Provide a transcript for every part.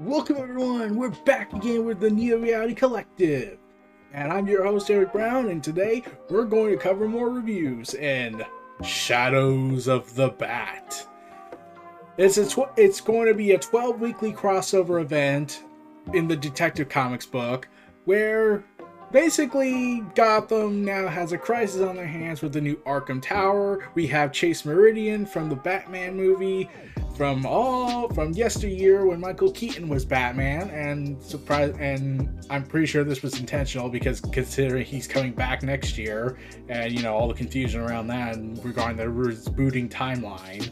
Welcome, everyone. We're back again with the Neo Reality Collective. And I'm your host, Eric Brown, and today we're going to cover more reviews and Shadows of the Bat. It's, a it's going to be a 12 weekly crossover event in the Detective Comics book where basically Gotham now has a crisis on their hands with the new Arkham Tower. We have Chase Meridian from the Batman movie from all from yesteryear when Michael Keaton was Batman, and surprise, and I'm pretty sure this was intentional because considering he's coming back next year, and you know all the confusion around that and regarding the rebooting timeline.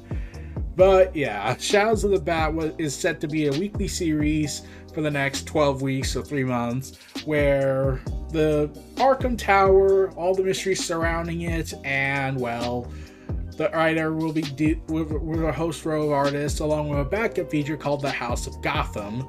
But yeah, Shadows of the Bat was, is set to be a weekly series for the next 12 weeks or three months, where the Arkham Tower, all the mysteries surrounding it, and well the writer will be with, a host row of artists, along with a backup feature called The House of Gotham,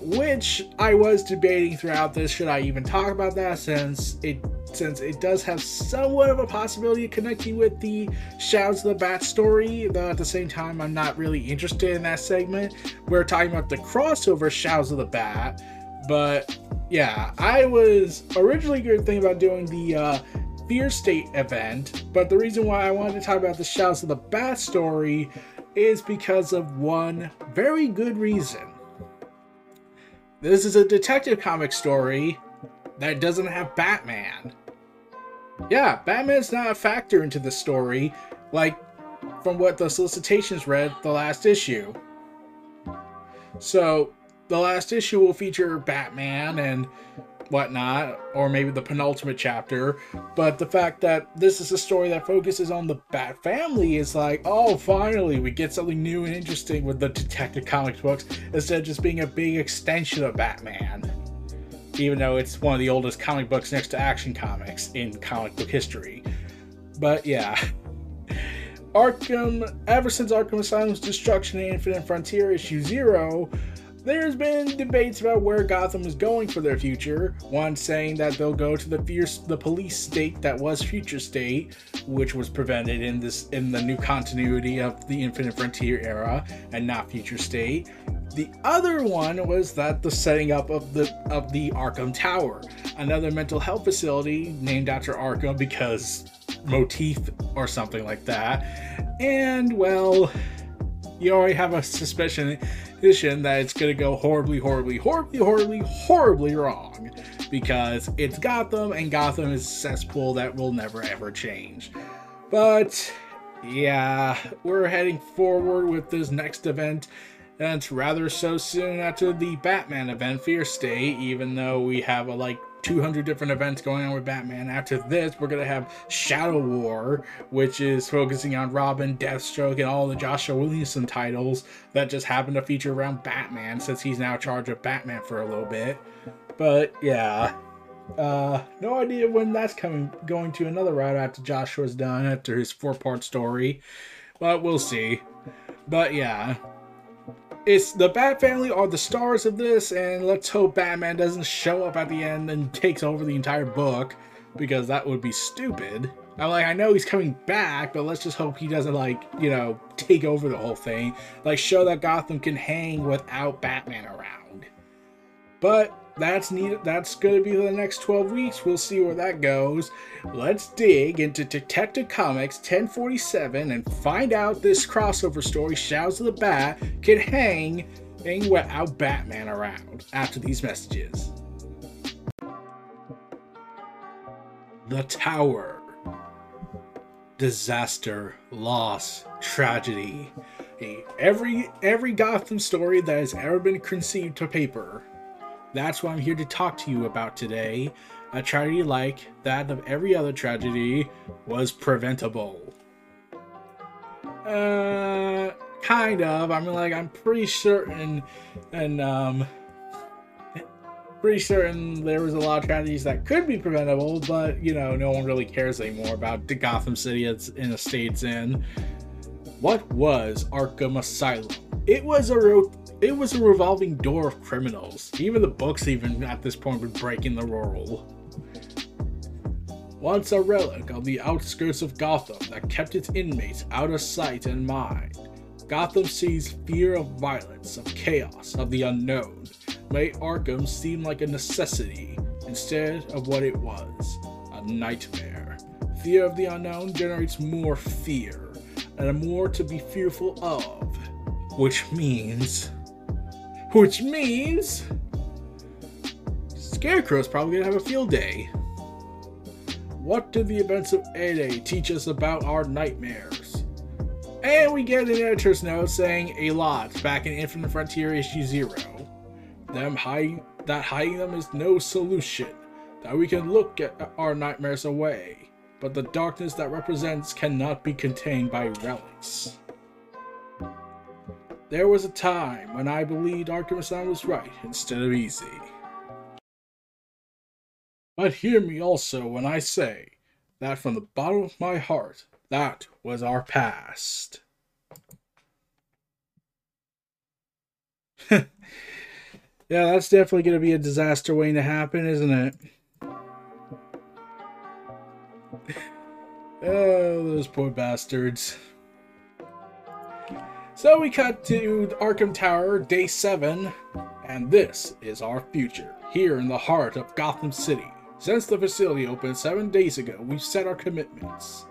which I was debating throughout this. Should I even talk about that since it since it does have somewhat of a possibility of connecting with the Shadows of the Bat story, though at the same time I'm not really interested in that segment. We're talking about the crossover Shadows of the Bat, but yeah, I was originally going to think about doing the uh, Fear State event, but the reason why I wanted to talk about the Shadows of the Bat story is because of one very good reason. This is a detective comic story that doesn't have Batman. Yeah, Batman's not a factor into the story, like from what the solicitations read the last issue. So, the last issue will feature Batman and whatnot, or maybe the penultimate chapter. But the fact that this is a story that focuses on the Bat family is like, oh, finally, we get something new and interesting with the Detective Comics books instead of just being a big extension of Batman. Even though it's one of the oldest comic books next to Action Comics in comic book history. But yeah. Arkham, ever since Arkham Asylum's destruction in Infinite Frontier issue 0, there's been debates about where Gotham is going for their future. One saying that they'll go to the fierce, the police state that was Future State, which was prevented in this in the new continuity of the Infinite Frontier era, and not Future State. The other one was that the setting up of the of the Arkham Tower, another mental health facility named after Arkham because motif or something like that. And well, you already have a suspicion that it's going to go horribly, horribly, horribly, horribly, horribly wrong because it's Gotham and Gotham is a cesspool that will never ever change. But yeah, we're heading forward with this next event. And it's rather so soon after the Batman event, Fear State, even though we have a like 200 different events going on with Batman. After this, we're going to have Shadow War, which is focusing on Robin, Deathstroke, and all the Joshua Williamson titles that just happen to feature around Batman since he's now in charge of Batman for a little bit. But yeah, uh, no idea when that's coming, going to another route after Joshua's done after his four part story, but we'll see. But yeah, it's the Bat family are the stars of this, and let's hope Batman doesn't show up at the end and takes over the entire book, because that would be stupid. I'm like, I know he's coming back, but let's just hope he doesn't like, you know, take over the whole thing. Like show that Gotham can hang without Batman around. But that's neat. That's going to be the next 12 weeks. We'll see where that goes. Let's dig into Detective Comics 1047 and find out this crossover story, Shadows of the Bat, can hang, hang without Batman around after these messages. The Tower. Disaster, loss, tragedy. Every every Gotham story that has ever been conceived to paper that's what I'm here to talk to you about today. A tragedy like that of every other tragedy was preventable. Uh, kind of. I mean, like, I'm pretty certain, and, um, pretty certain there was a lot of tragedies that could be preventable, but, you know, no one really cares anymore about the Gotham City it's in the states in. What was Arkham Asylum? It was a it was a revolving door of criminals. Even the books, even at this point, were breaking the rule. Once a relic of the outskirts of Gotham that kept its inmates out of sight and mind, Gotham sees fear of violence, of chaos, of the unknown, made Arkham seem like a necessity instead of what it was a nightmare. Fear of the unknown generates more fear, and more to be fearful of, which means which means Scarecrow's probably gonna have a field day. What do the events of A-Day teach us about our nightmares? And we get an editor's note saying a lot back in Infinite Frontier issue 0. Them hide, that hiding them is no solution, that we can look at our nightmares away, but the darkness that represents cannot be contained by relics. There was a time when I believed Arkham Asylum was right instead of easy. But hear me also when I say that from the bottom of my heart, that was our past. yeah, that's definitely going to be a disaster waiting to happen, isn't it? oh, those poor bastards. So we cut to Arkham Tower, day 7, and this is our future, here in the heart of Gotham City. Since the facility opened 7 days ago, we've set our commitments.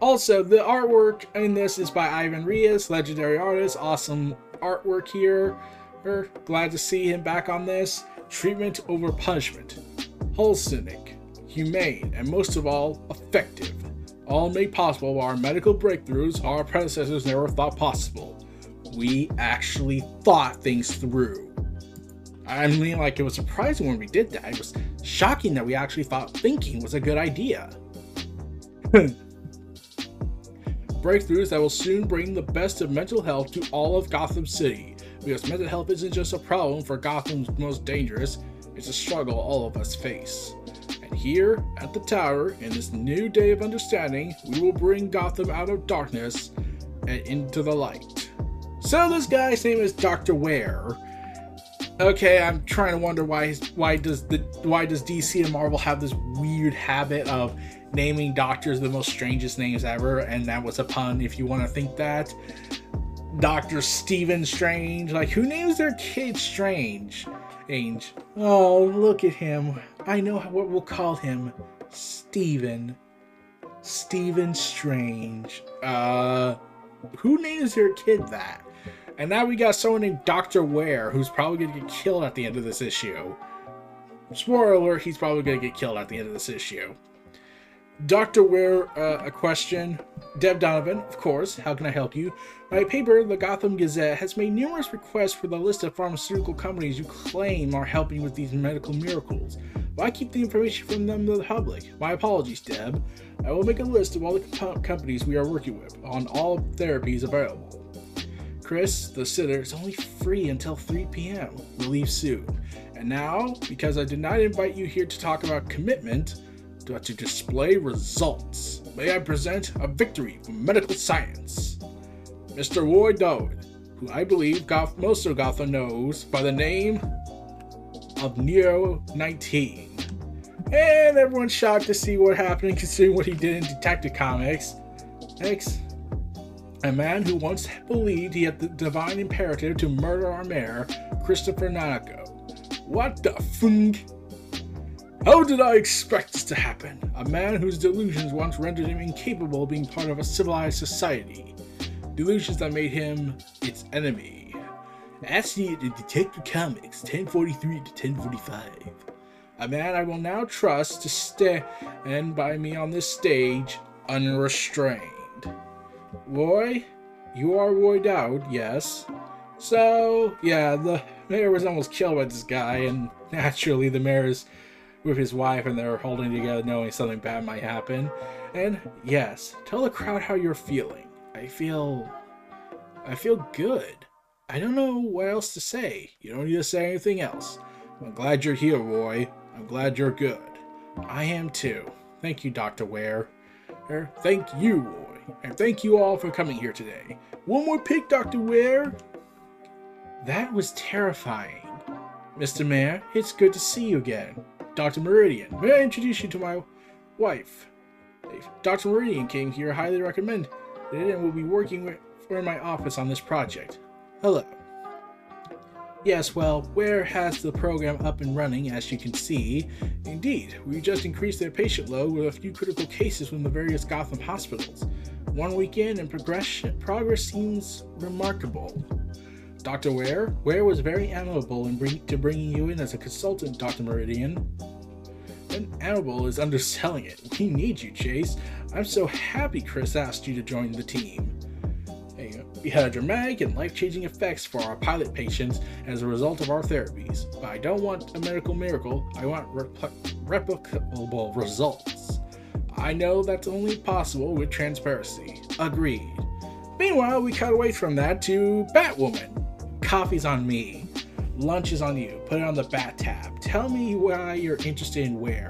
Also, the artwork in this is by Ivan Reis, legendary artist, awesome artwork here. We're glad to see him back on this. Treatment over punishment. Wholesome, humane, and most of all, effective all made possible by our medical breakthroughs our predecessors never thought possible. We actually thought things through. I mean, like, it was surprising when we did that. It was shocking that we actually thought thinking was a good idea. Breakthroughs that will soon bring the best of mental health to all of Gotham City. Because mental health isn't just a problem for Gotham's most dangerous, it's a struggle all of us face. And here at the tower, in this new day of understanding, we will bring Gotham out of darkness and into the light. So this guy's name is Dr. Wear. Okay, I'm trying to wonder why why does the why does DC and Marvel have this weird habit of naming doctors the most strangest names ever, and that was a pun if you want to think that. Dr. Stephen Strange, like who names their kid Strange? Strange. Oh, look at him. I know what we'll call him. Stephen. Stephen Strange. Uh, who names their kid that? And now we got someone named Dr. Wear, who's probably going to get killed at the end of this issue. Spoiler alert, he's probably going to get killed at the end of this issue. Dr. Wear, uh, a question. Deb Donovan, of course, how can I help you? My paper, the Gotham Gazette, has made numerous requests for the list of pharmaceutical companies you claim are helping with these medical miracles. Why keep the information from them to the public? My apologies, Deb. I will make a list of all the comp- companies we are working with on all therapies available. Chris, the sitter, is only free until 3 p.m. We'll leave soon. And now, because I did not invite you here to talk about commitment, to display results, may I present a victory for medical science. Mr. Roy Dawood, who I believe Goth- most of Gotham knows by the name of Neo 19 And everyone's shocked to see what happened considering what he did in Detective Comics. X, a man who once believed he had the divine imperative to murder our mayor, Christopher Nanako. What the funk? How did I expect this to happen? A man whose delusions once rendered him incapable of being part of a civilized society. Delusions that made him its enemy. As he in Detective Comics 1043 to 1045. A man I will now trust to stand by me on this stage unrestrained. Roy, you are Roy Dowd, yes. So, yeah, the mayor was almost killed by this guy, and naturally the mayor is with his wife and they're holding together knowing something bad might happen. And yes, tell the crowd how you're feeling. I feel. I feel good. I don't know what else to say. You don't need to say anything else. I'm glad you're here, Roy. I'm glad you're good. I am too. Thank you, Dr. Wear. Er, thank you, Roy. And thank you all for coming here today. One more pick, Dr. Wear. That was terrifying. Mr. Mayor, it's good to see you again. Dr. Meridian, may I introduce you to my wife? Dr. Meridian came here, highly recommended, and will be working with, for my office on this project. Hello. Yes, well, Wear has the program up and running, as you can see. Indeed, we just increased their patient load with a few critical cases from the various Gotham hospitals. One weekend and progress seems remarkable. Dr. Wear, Wear was very amiable in bring, to bringing you in as a consultant, Dr. Meridian. And amiable is underselling it. We need you, Chase. I'm so happy Chris asked you to join the team. We had dramatic and life changing effects for our pilot patients as a result of our therapies. But I don't want a medical miracle, I want replicable results. I know that's only possible with transparency. Agreed. Meanwhile, we cut away from that to Batwoman. Coffee's on me. Lunch is on you. Put it on the bat tab. Tell me why you're interested in Wear.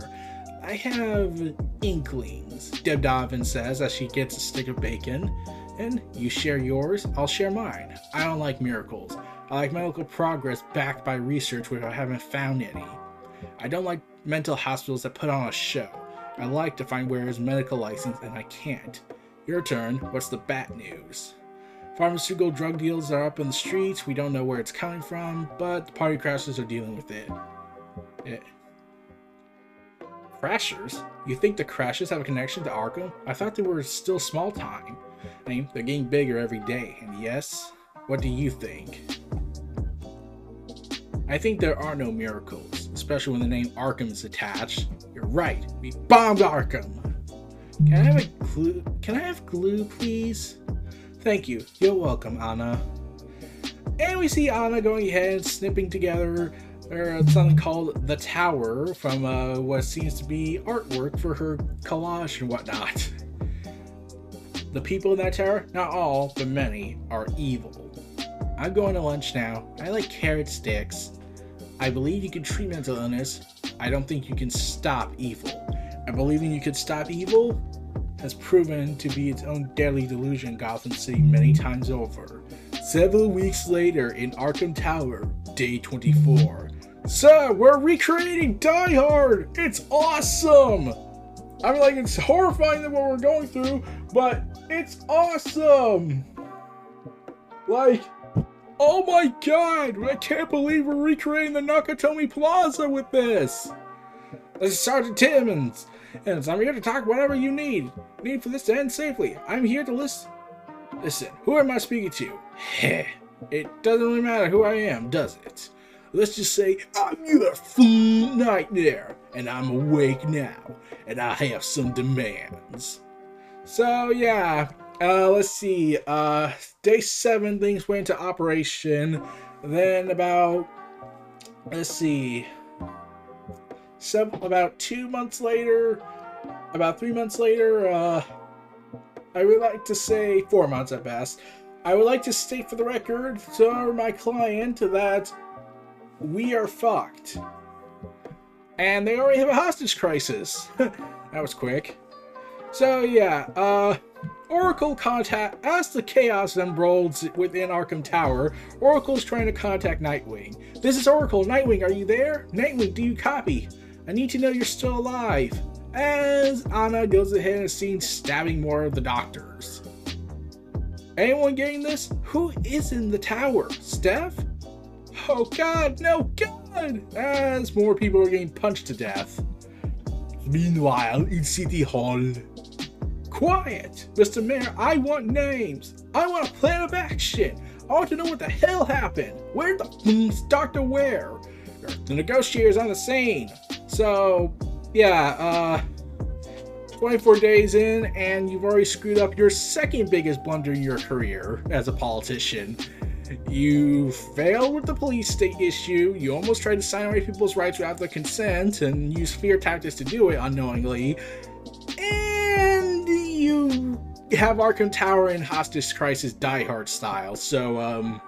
I have inklings, Deb Donovan says as she gets a stick of bacon. And you share yours, I'll share mine. I don't like miracles. I like medical progress backed by research where I haven't found any. I don't like mental hospitals that put on a show. I like to find where is medical license and I can't. Your turn. What's the bat news? Pharmaceutical drug deals are up in the streets. We don't know where it's coming from, but the party crashers are dealing with it. it. Crashers? You think the Crashers have a connection to Arkham? I thought they were still small time. I mean, they're getting bigger every day, and yes, what do you think? I think there are no miracles, especially when the name Arkham is attached. You're right, we bombed Arkham! Can I have a glue? Can I have glue, please? Thank you. You're welcome, Anna. And we see Anna going ahead, snipping together something called The Tower from uh, what seems to be artwork for her collage and whatnot. The people in that tower, not all, but many, are evil. I'm going to lunch now. I like carrot sticks. I believe you can treat mental illness. I don't think you can stop evil. And believing you could stop evil has proven to be its own deadly delusion Gotham City many times over. Several weeks later in Arkham Tower, day 24. Sir, we're recreating Die Hard! It's awesome! I mean, like, it's horrifying that what we're going through, but it's awesome! Like, oh my god! I can't believe we're recreating the Nakatomi Plaza with this! This is Sergeant Timmons, and I'm here to talk whatever you need. Need for this to end safely. I'm here to listen. Listen, who am I speaking to? Heh. It doesn't really matter who I am, does it? Let's just say I'm your full nightmare, and I'm awake now, and I have some demands. So yeah, uh, let's see. Uh, day seven, things went into operation. Then about, let's see, seven, about two months later, about three months later, uh, I would like to say four months at best. I would like to state for the record to my client that we are fucked. And they already have a hostage crisis. that was quick. So yeah, uh, Oracle contact as the chaos unrolls within Arkham Tower. Oracle is trying to contact Nightwing. This is Oracle. Nightwing, are you there? Nightwing, do you copy? I need to know you're still alive. As Anna goes ahead and seen stabbing more of the doctors. Anyone getting this? Who is in the tower? Steph? Oh god, no, god! As more people are getting punched to death. Meanwhile, in City Hall. Quiet! Mr. Mayor, I want names! I want a plan of action! I want to know what the hell happened! Where the f***'s Dr. Wear? The negotiators on the scene! So, yeah, uh, 24 days in, and you've already screwed up your second biggest blunder in your career as a politician. You failed with the police state issue, you almost tried to sign away people's rights without their consent, and used fear tactics to do it unknowingly, and you have Arkham Tower and Hostage Crisis Die Hard style, so, um.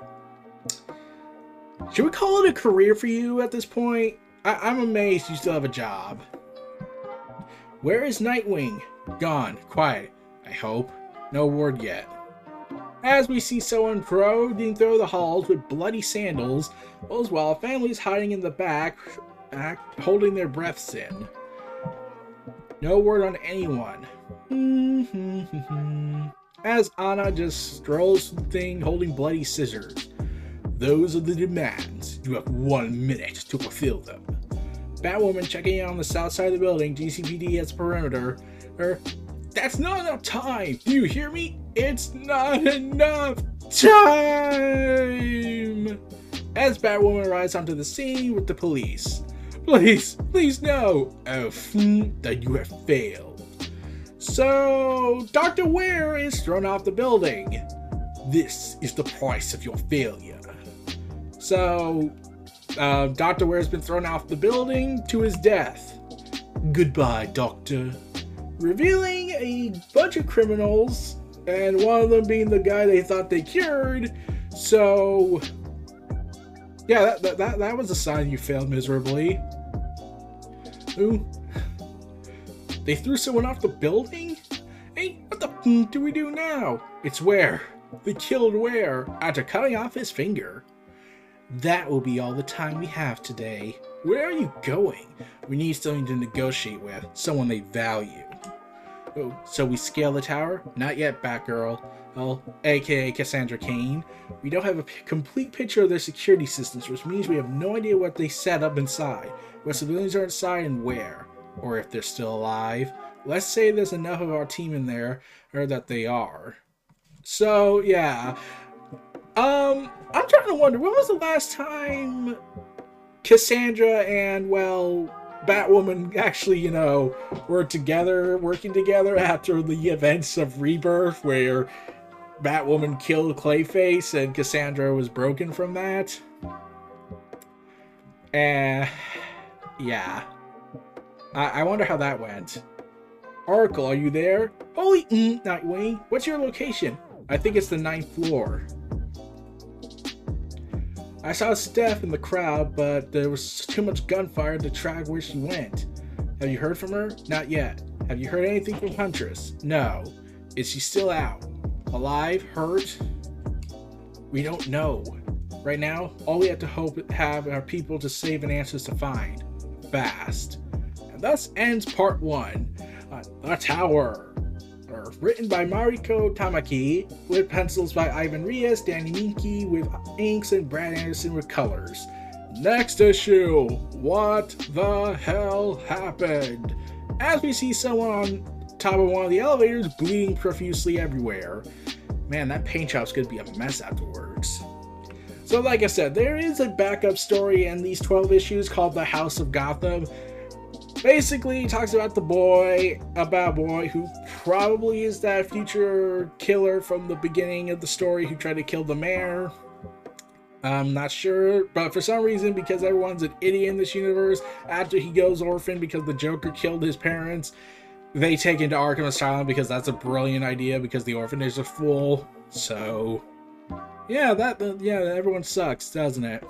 Should we call it a career for you at this point? I- am amazed you still have a job. Where is Nightwing? Gone. Quiet. I hope. No word yet. As we see someone prodding through the halls with bloody sandals, as well families hiding in the back, act, holding their breaths in. No word on anyone. Mm-hmm. As Anna just strolls through the thing holding bloody scissors. Those are the demands. You have one minute to fulfill them. Batwoman checking in on the south side of the building. GCPD has perimeter. Er, that's not enough time. Do you hear me? It's not enough time. As Batwoman arrives onto the scene with the police. Please, please no. Oh, that you have failed. So, Dr. Wear is thrown off the building. This is the price of your failure. So, uh, Dr. Wear's been thrown off the building to his death. Goodbye, Doctor. Revealing a bunch of criminals, and one of them being the guy they thought they cured. So, yeah, that, that, that, that was a sign you failed miserably. Ooh. They threw someone off the building? Hey, what the do we do now? It's Wear. They killed Wear after cutting off his finger. That will be all the time we have today. Where are you going? We need something to negotiate with, someone they value. Oh, so we scale the tower? Not yet, Batgirl. Well, aka Cassandra Cain. We don't have a complete picture of their security systems, which means we have no idea what they set up inside, what civilians are inside, and where, or if they're still alive. Let's say there's enough of our team in there, or that they are. So, yeah, um, I'm trying to wonder when was the last time Cassandra and well Batwoman actually, you know, were together, working together after the events of Rebirth, where Batwoman killed Clayface and Cassandra was broken from that. And yeah, I, I wonder how that went. Oracle, are you there? Holy mm, Nightwing, what's your location? I think it's the ninth floor. I saw Steph in the crowd, but there was too much gunfire to track where she went. Have you heard from her? Not yet. Have you heard anything from Huntress? No. Is she still out? Alive? Hurt? We don't know. Right now, all we have to hope have are people to save and answers to find. Fast. And thus ends part one. Uh, the Tower written by Mariko Tamaki, with pencils by Ivan Reis, Danny Miki with inks, and Brad Anderson with colors. Next issue What the hell happened? As we see someone on top of one of the elevators bleeding profusely everywhere. Man, that paint job's gonna be a mess afterwards. So, like I said, there is a backup story in these 12 issues called The House of Gotham basically talks about the boy, a bad boy who probably is that future killer from the beginning of the story who tried to kill the mayor. I'm not sure, but for some reason, because everyone's an idiot in this universe, after he goes orphan because the Joker killed his parents, they take him to Arkham Asylum because that's a brilliant idea because the orphanage is full. So, yeah, that yeah, everyone sucks, doesn't it?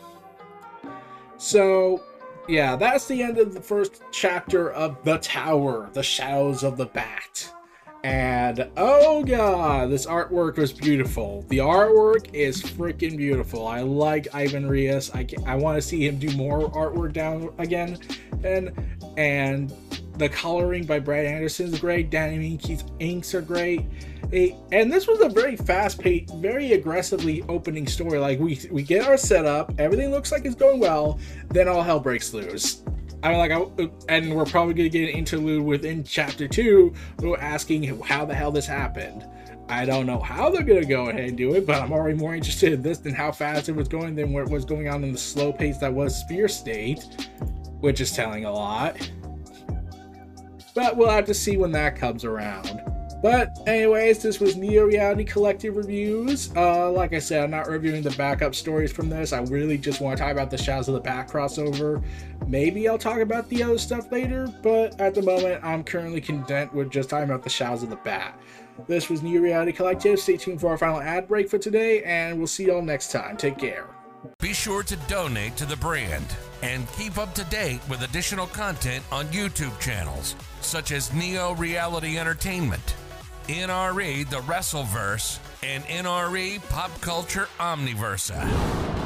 So yeah, that's the end of the first chapter of The Tower, The Shadows of the Bat. And oh god, this artwork was beautiful. The artwork is freaking beautiful. I like Ivan Reis. I, I want to see him do more artwork down again. And and the coloring by Brad Anderson is great. Danny Miki's inks are great. It, and this was a very fast-paced, very aggressively opening story. Like we we get our setup, everything looks like it's going well, then all hell breaks loose. I mean, like, I, and we're probably gonna get an interlude within chapter two, asking how the hell this happened. I don't know how they're gonna go ahead and do it, but I'm already more interested in this than how fast it was going than what was going on in the slow pace that was Fear State, which is telling a lot. But we'll have to see when that comes around. But anyways, this was Neo Reality Collective Reviews. Uh, like I said, I'm not reviewing the backup stories from this. I really just want to talk about the Shadows of the Bat crossover. Maybe I'll talk about the other stuff later, but at the moment, I'm currently content with just talking about the Shadows of the Bat. This was Neo Reality Collective. Stay tuned for our final ad break for today, and we'll see y'all next time. Take care. Be sure to donate to the brand and keep up to date with additional content on YouTube channels such as Neo Reality Entertainment, NRE The Wrestleverse, and NRE Pop Culture Omniversa.